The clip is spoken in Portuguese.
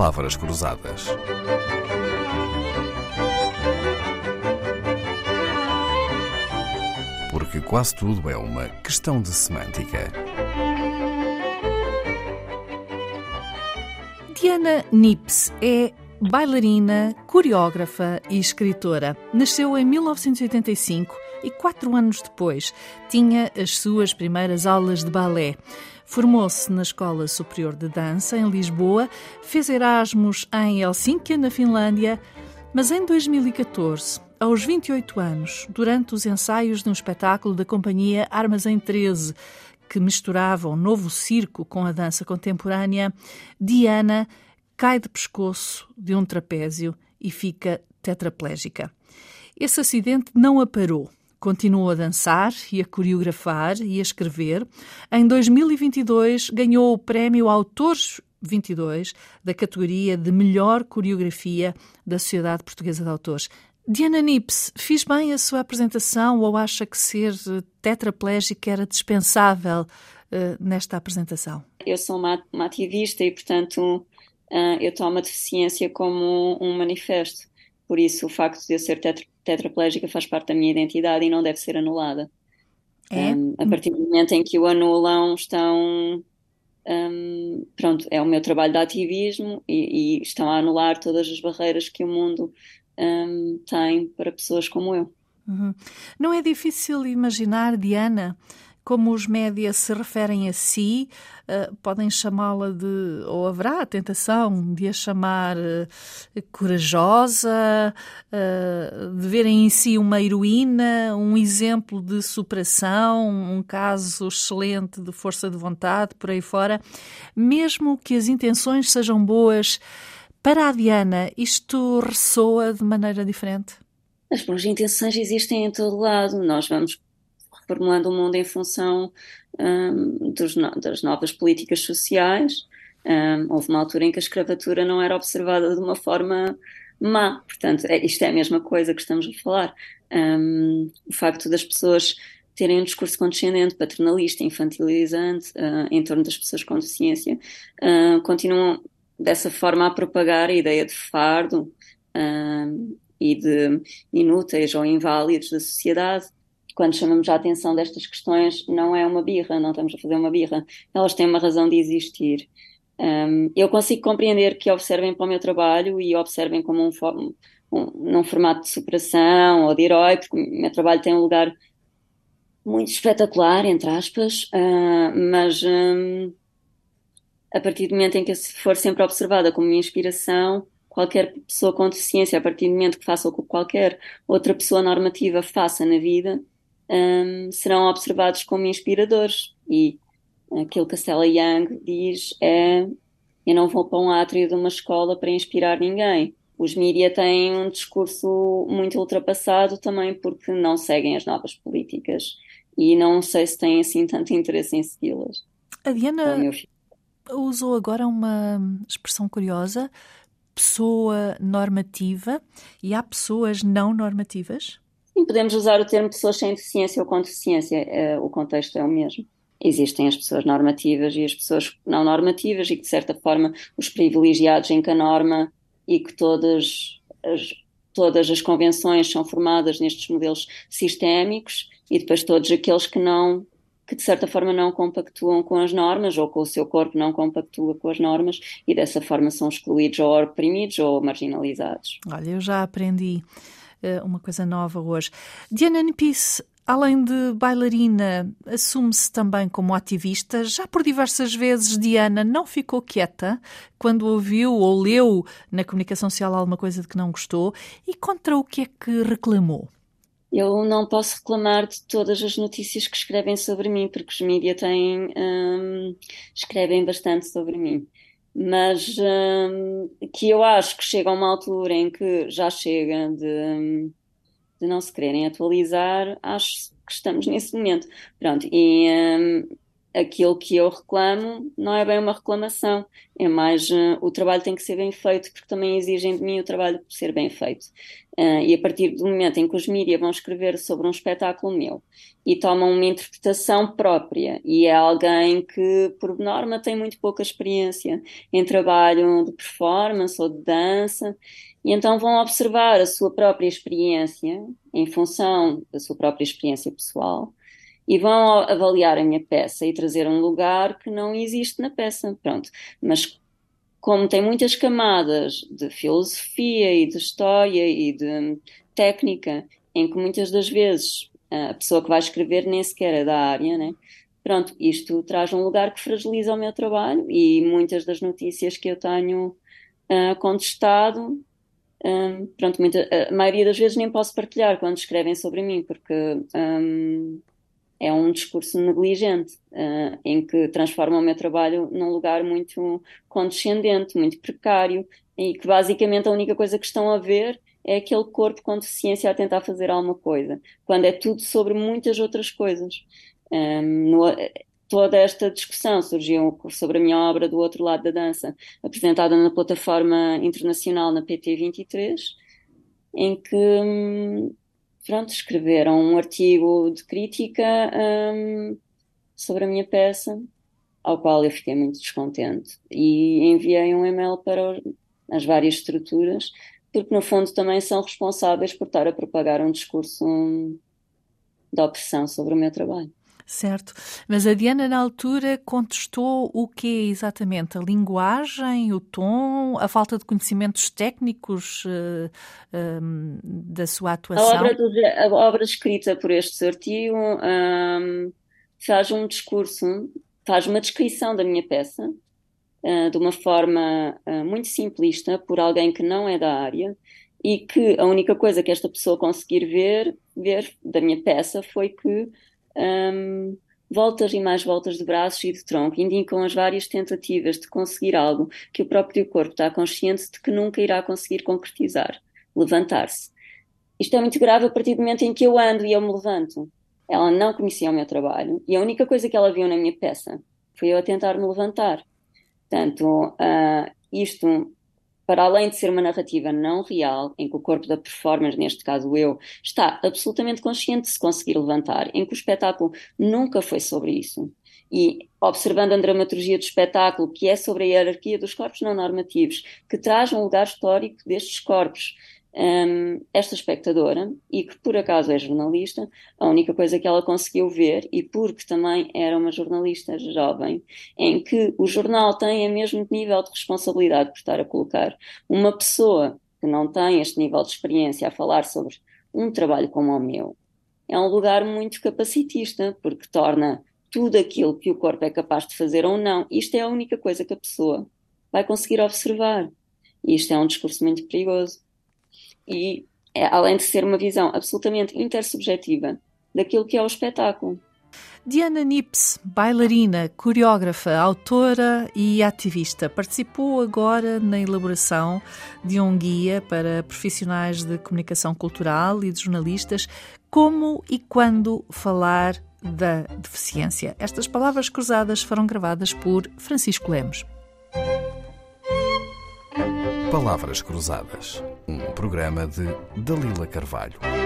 palavras cruzadas. Porque quase tudo é uma questão de semântica. Diana Nips é bailarina, coreógrafa e escritora. Nasceu em 1985 e quatro anos depois tinha as suas primeiras aulas de balé. Formou-se na Escola Superior de Dança em Lisboa, fez Erasmus em Helsínquia, na Finlândia, mas em 2014, aos 28 anos, durante os ensaios de um espetáculo da companhia Armazém 13, que misturava o novo circo com a dança contemporânea, Diana cai de pescoço de um trapézio e fica tetraplégica. Esse acidente não a parou. Continuou a dançar e a coreografar e a escrever. Em 2022 ganhou o prémio Autores 22 da categoria de melhor coreografia da Sociedade Portuguesa de Autores. Diana Nips, fiz bem a sua apresentação ou acha que ser tetraplégica era dispensável uh, nesta apresentação? Eu sou uma, uma ativista e, portanto, uh, eu tomo a deficiência como um manifesto. Por isso, o facto de eu ser tetra, tetraplégica faz parte da minha identidade e não deve ser anulada. É? Um, a partir do momento em que o anulam, estão. Um, pronto, é o meu trabalho de ativismo e, e, estão a anular todas as barreiras que o mundo um, tem para pessoas como eu. Uhum. Não é difícil imaginar, Diana, como os médias se referem a si, uh, podem chamá-la de, ou haverá a tentação de a chamar uh, corajosa, uh, de verem em si uma heroína, um exemplo de superação, um caso excelente de força de vontade, por aí fora. Mesmo que as intenções sejam boas, para a Diana, isto ressoa de maneira diferente? As boas intenções existem em todo lado. Nós vamos reformulando o mundo em função um, dos, das novas políticas sociais. Um, houve uma altura em que a escravatura não era observada de uma forma má. Portanto, é, isto é a mesma coisa que estamos a falar. Um, o facto das pessoas terem um discurso condescendente, paternalista, infantilizante uh, em torno das pessoas com deficiência, uh, continuam dessa forma a propagar a ideia de fardo e de inúteis ou inválidos da sociedade quando chamamos a atenção destas questões, não é uma birra, não estamos a fazer uma birra. Elas têm uma razão de existir. Um, eu consigo compreender que observem para o meu trabalho e observem como um, um, num formato de superação ou de herói, porque o meu trabalho tem um lugar muito espetacular, entre aspas, uh, mas um, a partir do momento em que for sempre observada como minha inspiração, qualquer pessoa com deficiência, a partir do momento que faça o que qualquer outra pessoa normativa faça na vida, um, serão observados como inspiradores. E aquilo que a Stella Young diz é: Eu não vou para um átrio de uma escola para inspirar ninguém. Os mídia têm um discurso muito ultrapassado também porque não seguem as novas políticas e não sei se têm assim tanto interesse em segui-las. A Diana usou agora uma expressão curiosa, pessoa normativa, e há pessoas não normativas? Sim, podemos usar o termo pessoas sem deficiência ou com deficiência, é, o contexto é o mesmo. Existem as pessoas normativas e as pessoas não normativas, e que de certa forma os privilegiados em que a norma e que todas as, todas as convenções são formadas nestes modelos sistémicos, e depois todos aqueles que não que de certa forma não compactuam com as normas ou com o seu corpo não compactua com as normas e dessa forma são excluídos ou oprimidos ou marginalizados. Olha, eu já aprendi uma coisa nova hoje. Diana Nipis, além de bailarina, assume-se também como ativista. Já por diversas vezes, Diana não ficou quieta quando ouviu ou leu na comunicação social alguma coisa de que não gostou. E contra o que é que reclamou? Eu não posso reclamar de todas as notícias que escrevem sobre mim, porque os mídias têm, hum, escrevem bastante sobre mim mas hum, que eu acho que chega a uma altura em que já chega de, de não se quererem atualizar, acho que estamos nesse momento. Pronto, e, hum, aquilo que eu reclamo não é bem uma reclamação, é mais uh, o trabalho tem que ser bem feito, porque também exigem de mim o trabalho ser bem feito. Uh, e a partir do momento em que os mídias vão escrever sobre um espetáculo meu e tomam uma interpretação própria, e é alguém que, por norma, tem muito pouca experiência em trabalho de performance ou de dança, e então vão observar a sua própria experiência em função da sua própria experiência pessoal e vão avaliar a minha peça e trazer um lugar que não existe na peça. Pronto. Mas como tem muitas camadas de filosofia e de história e de técnica, em que muitas das vezes a pessoa que vai escrever nem sequer é da área, né? Pronto, isto traz um lugar que fragiliza o meu trabalho e muitas das notícias que eu tenho uh, contestado, um, pronto, muita, a maioria das vezes nem posso partilhar quando escrevem sobre mim, porque um, é um discurso negligente, uh, em que transforma o meu trabalho num lugar muito condescendente, muito precário, e que basicamente a única coisa que estão a ver é aquele corpo com deficiência a tentar fazer alguma coisa, quando é tudo sobre muitas outras coisas. Um, no, toda esta discussão surgiu sobre a minha obra do outro lado da dança, apresentada na plataforma internacional na PT23, em que hum, pronto, escreveram um artigo de crítica um, sobre a minha peça, ao qual eu fiquei muito descontente. E enviei um e-mail para as várias estruturas, porque no fundo também são responsáveis por estar a propagar um discurso um, de opressão sobre o meu trabalho. Certo. Mas a Diana, na altura, contestou o que exatamente? A linguagem, o tom, a falta de conhecimentos técnicos uh, da sua atuação? A obra, do, a obra escrita por este artigo um, faz um discurso, faz uma descrição da minha peça uh, de uma forma uh, muito simplista por alguém que não é da área e que a única coisa que esta pessoa conseguir ver, ver da minha peça foi que um, voltas e mais voltas de braços e de tronco indicam as várias tentativas de conseguir algo que o próprio corpo está consciente de que nunca irá conseguir concretizar, levantar-se. Isto é muito grave a partir do momento em que eu ando e eu me levanto. Ela não conhecia o meu trabalho e a única coisa que ela viu na minha peça foi eu a tentar me levantar. Portanto, uh, isto para além de ser uma narrativa não real, em que o corpo da performance, neste caso eu, está absolutamente consciente de se conseguir levantar, em que o espetáculo nunca foi sobre isso. E observando a dramaturgia do espetáculo, que é sobre a hierarquia dos corpos não normativos, que traz um lugar histórico destes corpos, um, esta espectadora, e que por acaso é jornalista, a única coisa que ela conseguiu ver, e porque também era uma jornalista jovem, em que o jornal tem o mesmo nível de responsabilidade por estar a colocar uma pessoa que não tem este nível de experiência a falar sobre um trabalho como o meu, é um lugar muito capacitista, porque torna tudo aquilo que o corpo é capaz de fazer ou não. Isto é a única coisa que a pessoa vai conseguir observar. E isto é um discurso muito perigoso e é, além de ser uma visão absolutamente intersubjetiva daquilo que é o espetáculo. Diana Nips, bailarina, coreógrafa, autora e ativista, participou agora na elaboração de um guia para profissionais de comunicação cultural e de jornalistas como e quando falar da deficiência. Estas palavras cruzadas foram gravadas por Francisco Lemos. Palavras Cruzadas, um programa de Dalila Carvalho.